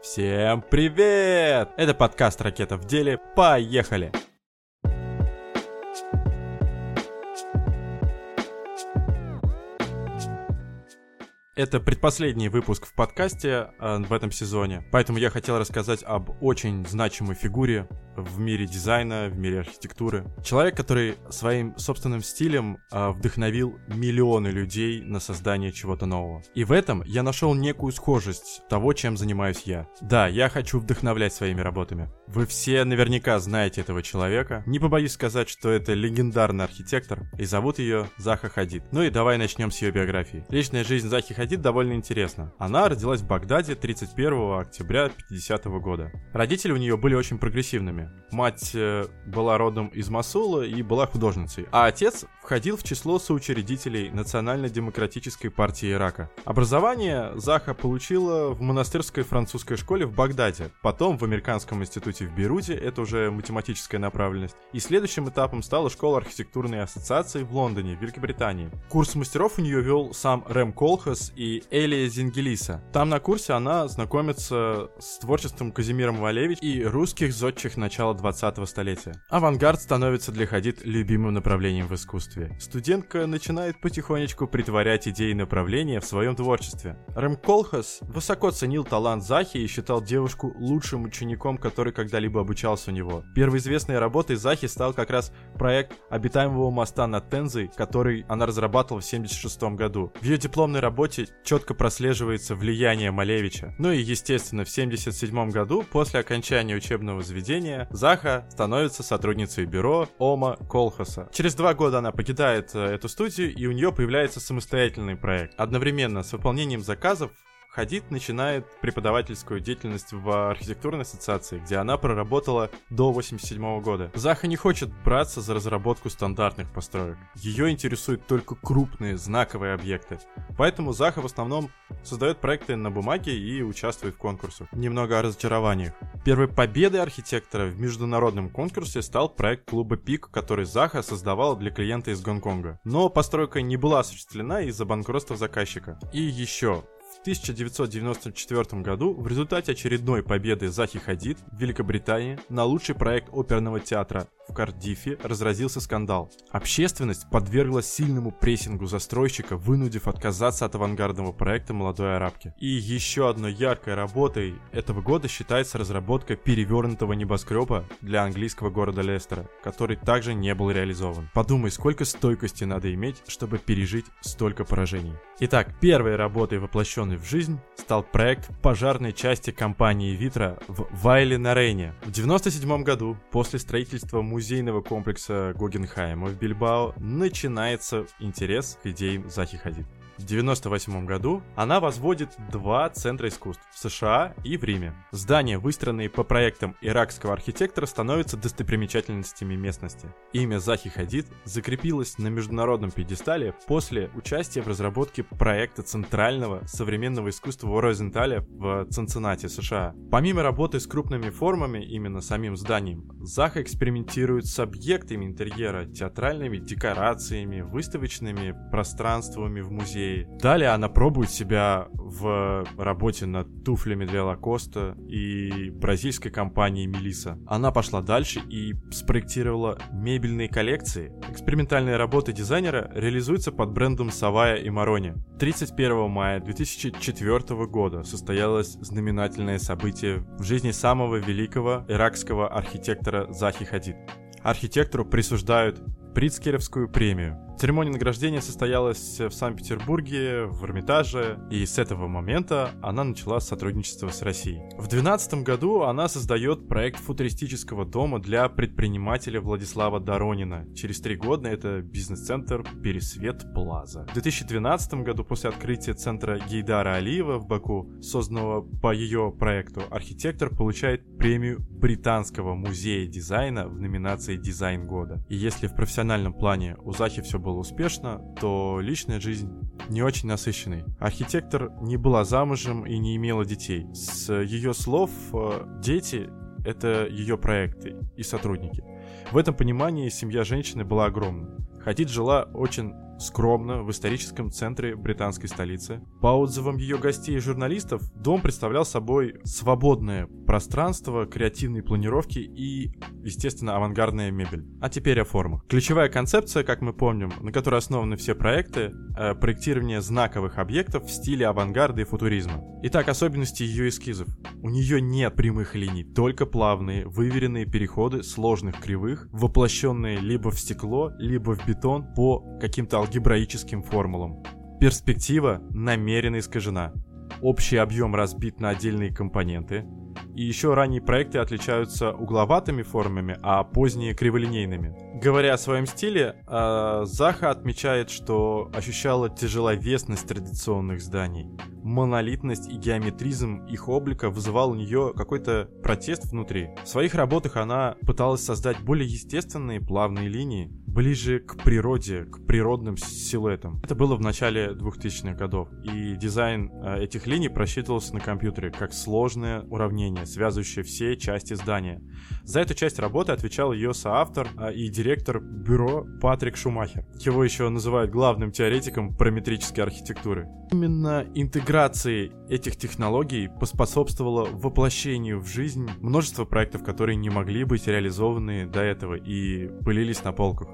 Всем привет! Это подкаст «Ракета в деле». Поехали! Это предпоследний выпуск в подкасте э, в этом сезоне, поэтому я хотел рассказать об очень значимой фигуре в мире дизайна, в мире архитектуры. Человек, который своим собственным стилем э, вдохновил миллионы людей на создание чего-то нового. И в этом я нашел некую схожесть того, чем занимаюсь я. Да, я хочу вдохновлять своими работами. Вы все наверняка знаете этого человека. Не побоюсь сказать, что это легендарный архитектор, и зовут ее Заха Хадид. Ну и давай начнем с ее биографии. Личная жизнь Захи Хадид довольно интересна. Она родилась в Багдаде 31 октября 50 года. Родители у нее были очень прогрессивными. Мать э, была родом из Масула и была художницей, а отец входил в число соучредителей Национально-демократической партии Ирака. Образование Заха получила в монастырской французской школе в Багдаде, потом в Американском институте в Бейруте, это уже математическая направленность. И следующим этапом стала школа архитектурной ассоциации в Лондоне, Великобритании. Курс мастеров у нее вел сам Рэм Колхас и Элия Зингелиса. Там на курсе она знакомится с творчеством Казимира Малевич и русских зодчих начала 20-го столетия. Авангард становится для Хадид любимым направлением в искусстве. Студентка начинает потихонечку притворять идеи направления в своем творчестве. Рэм Колхас высоко ценил талант Захи и считал девушку лучшим учеником, который когда когда-либо обучался у него. Первой известной работой Захи стал как раз проект обитаемого моста над Тензой, который она разрабатывала в 1976 году. В ее дипломной работе четко прослеживается влияние Малевича. Ну и, естественно, в 1977 году, после окончания учебного заведения, Заха становится сотрудницей бюро Ома Колхаса. Через два года она покидает э, эту студию, и у нее появляется самостоятельный проект. Одновременно с выполнением заказов Хадид начинает преподавательскую деятельность в архитектурной ассоциации, где она проработала до 87 года. Заха не хочет браться за разработку стандартных построек. Ее интересуют только крупные знаковые объекты. Поэтому Заха в основном создает проекты на бумаге и участвует в конкурсах. Немного о разочарованиях. Первой победой архитектора в международном конкурсе стал проект клуба Пик, который Заха создавал для клиента из Гонконга. Но постройка не была осуществлена из-за банкротства заказчика. И еще, в 1994 году в результате очередной победы Захи Хадид в Великобритании на лучший проект оперного театра в Кардифе разразился скандал. Общественность подверглась сильному прессингу застройщика, вынудив отказаться от авангардного проекта молодой арабки. И еще одной яркой работой этого года считается разработка перевернутого небоскреба для английского города Лестера, который также не был реализован. Подумай, сколько стойкости надо иметь, чтобы пережить столько поражений. Итак, первой работой, воплощенной в жизнь, стал проект пожарной части компании Витра в Вайле на Рейне. В 1997 году, после строительства музейного комплекса Гогенхайма в Бильбао, начинается интерес к идеям Захи Хадид. В 1998 году она возводит два центра искусств в США и в Риме. Здания, выстроенные по проектам иракского архитектора, становятся достопримечательностями местности. Имя Захи Хадид закрепилось на международном пьедестале после участия в разработке проекта центрального современного искусства в Розентале в Цинциннати, США. Помимо работы с крупными формами, именно самим зданием, Заха экспериментирует с объектами интерьера, театральными декорациями, выставочными пространствами в музее, Далее она пробует себя в работе над туфлями для Лакоста и бразильской компанией Мелиса. Она пошла дальше и спроектировала мебельные коллекции. Экспериментальные работы дизайнера реализуются под брендом Савая и Марони. 31 мая 2004 года состоялось знаменательное событие в жизни самого великого иракского архитектора Захи Хадид. Архитектору присуждают Прицкеровскую премию. Церемония награждения состоялась в Санкт-Петербурге, в Эрмитаже, и с этого момента она начала сотрудничество с Россией. В 2012 году она создает проект футуристического дома для предпринимателя Владислава Доронина. Через три года это бизнес-центр Пересвет Плаза. В 2012 году после открытия центра Гейдара Алиева в Баку, созданного по ее проекту, архитектор получает премию Британского музея дизайна в номинации «Дизайн года». И если в профессиональном плане у Захи все было было успешно, то личная жизнь не очень насыщенной. Архитектор не была замужем и не имела детей. С ее слов, э, дети — это ее проекты и сотрудники. В этом понимании семья женщины была огромна. Хадид жила очень скромно в историческом центре британской столицы. По отзывам ее гостей и журналистов, дом представлял собой свободное пространство, креативные планировки и, естественно, авангардная мебель. А теперь о формах. Ключевая концепция, как мы помним, на которой основаны все проекты, э, проектирование знаковых объектов в стиле авангарда и футуризма. Итак, особенности ее эскизов. У нее нет прямых линий, только плавные, выверенные переходы сложных кривых, воплощенные либо в стекло, либо в бетон по каким-то алгебраическим формулам. Перспектива намеренно искажена. Общий объем разбит на отдельные компоненты, и еще ранние проекты отличаются угловатыми формами, а поздние криволинейными. Говоря о своем стиле, э, Заха отмечает, что ощущала тяжеловесность традиционных зданий. Монолитность и геометризм их облика вызывал у нее какой-то протест внутри. В своих работах она пыталась создать более естественные плавные линии, ближе к природе, к природным силуэтам. Это было в начале 2000-х годов, и дизайн э, этих линий просчитывался на компьютере как сложное уравнение, связывающее все части здания. За эту часть работы отвечал ее соавтор э, и директор бюро Патрик Шумахер. Его еще называют главным теоретиком параметрической архитектуры. Именно интеграции этих технологий поспособствовала воплощению в жизнь множества проектов, которые не могли быть реализованы до этого и пылились на полках.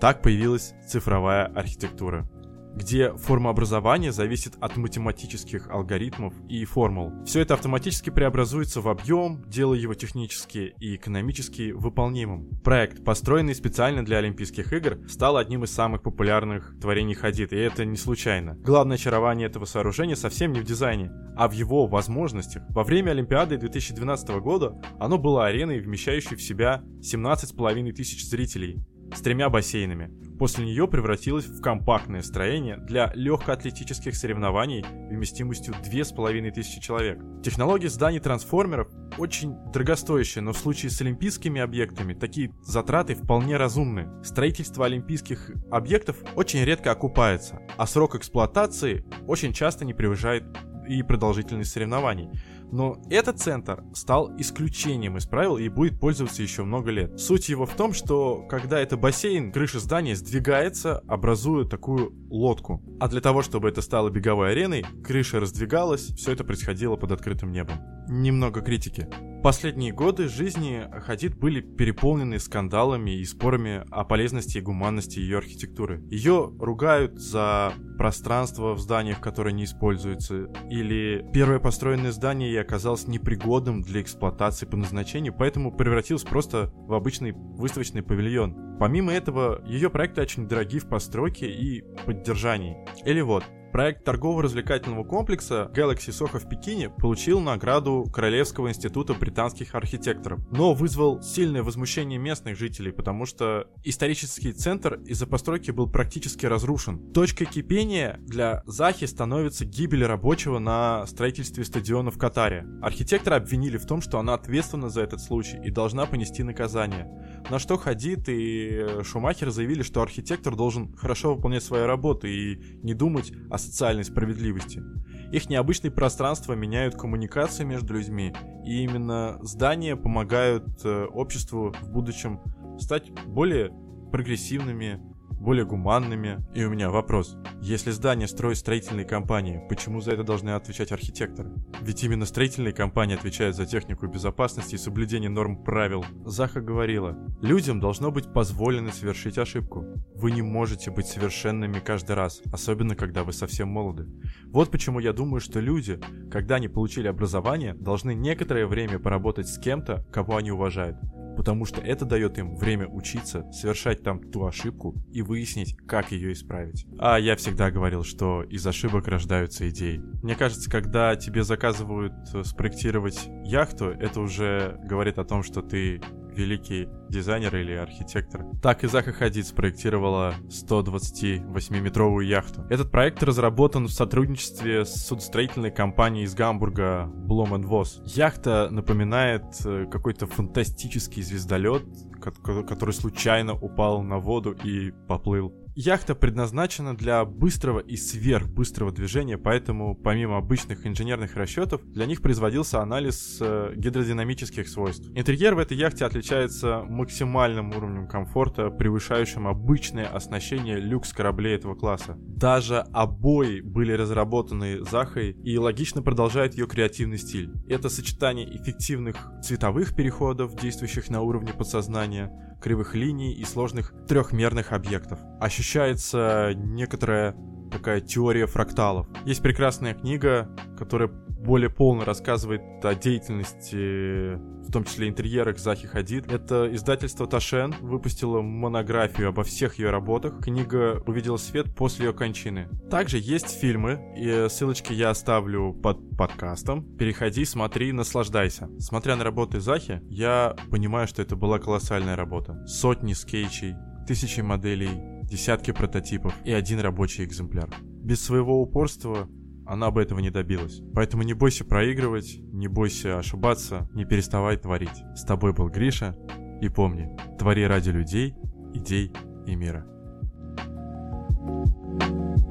Так появилась цифровая архитектура, где форма образования зависит от математических алгоритмов и формул. Все это автоматически преобразуется в объем, делая его технически и экономически выполнимым. Проект, построенный специально для Олимпийских игр, стал одним из самых популярных творений Хадид, и это не случайно. Главное очарование этого сооружения совсем не в дизайне, а в его возможностях. Во время Олимпиады 2012 года оно было ареной, вмещающей в себя 17,5 тысяч зрителей, с тремя бассейнами. После нее превратилась в компактное строение для легкоатлетических соревнований вместимостью 2500 человек. Технология зданий трансформеров очень дорогостоящая, но в случае с олимпийскими объектами такие затраты вполне разумны. Строительство олимпийских объектов очень редко окупается, а срок эксплуатации очень часто не превышает и продолжительность соревнований. Но этот центр стал исключением из правил и будет пользоваться еще много лет. Суть его в том, что когда это бассейн, крыша здания сдвигается, образуя такую лодку. А для того, чтобы это стало беговой ареной, крыша раздвигалась, все это происходило под открытым небом. Немного критики. Последние годы жизни Хадид были переполнены скандалами и спорами о полезности и гуманности ее архитектуры. Ее ругают за пространство в зданиях, которое не используется, или первое построенное здание ей оказалось непригодным для эксплуатации по назначению, поэтому превратилось просто в обычный выставочный павильон. Помимо этого, ее проекты очень дороги в постройке и поддержании. Или вот, Проект торгово-развлекательного комплекса Galaxy Soho в Пекине получил награду Королевского института британских архитекторов, но вызвал сильное возмущение местных жителей, потому что исторический центр из-за постройки был практически разрушен. Точкой кипения для Захи становится гибель рабочего на строительстве стадиона в Катаре. Архитектора обвинили в том, что она ответственна за этот случай и должна понести наказание. На что Хадид и Шумахер заявили, что архитектор должен хорошо выполнять свою работу и не думать о социальной справедливости. Их необычные пространства меняют коммуникации между людьми, и именно здания помогают э, обществу в будущем стать более прогрессивными, более гуманными. И у меня вопрос. Если здание строят строительные компании, почему за это должны отвечать архитекторы? Ведь именно строительные компании отвечают за технику безопасности и соблюдение норм правил. Заха говорила, людям должно быть позволено совершить ошибку. Вы не можете быть совершенными каждый раз, особенно когда вы совсем молоды. Вот почему я думаю, что люди, когда они получили образование, должны некоторое время поработать с кем-то, кого они уважают потому что это дает им время учиться, совершать там ту ошибку и выяснить, как ее исправить. А я всегда говорил, что из ошибок рождаются идеи. Мне кажется, когда тебе заказывают э, спроектировать яхту, это уже говорит о том, что ты великий дизайнер или архитектор. Так и Заха Хадид спроектировала 128-метровую яхту. Этот проект разработан в сотрудничестве с судостроительной компанией из Гамбурга Blom Voss. Яхта напоминает э, какой-то фантастический звездолет, который случайно упал на воду и поплыл. Яхта предназначена для быстрого и сверхбыстрого движения, поэтому помимо обычных инженерных расчетов, для них производился анализ э, гидродинамических свойств. Интерьер в этой яхте отличается максимальным уровнем комфорта, превышающим обычное оснащение люкс кораблей этого класса. Даже обои были разработаны Захой и логично продолжают ее креативный стиль. Это сочетание эффективных цветовых переходов, действующих на уровне подсознания, кривых линий и сложных трехмерных объектов. Ощущается некоторая такая теория фракталов. Есть прекрасная книга, которая более полно рассказывает о деятельности, в том числе интерьерах Захи Хадид. Это издательство Ташен выпустило монографию обо всех ее работах. Книга увидела свет после ее кончины. Также есть фильмы, и ссылочки я оставлю под подкастом. Переходи, смотри, наслаждайся. Смотря на работы Захи, я понимаю, что это была колоссальная работа. Сотни скетчей, тысячи моделей, десятки прототипов и один рабочий экземпляр. Без своего упорства она бы этого не добилась. Поэтому не бойся проигрывать, не бойся ошибаться, не переставай творить. С тобой был Гриша, и помни, твори ради людей, идей и мира. thank you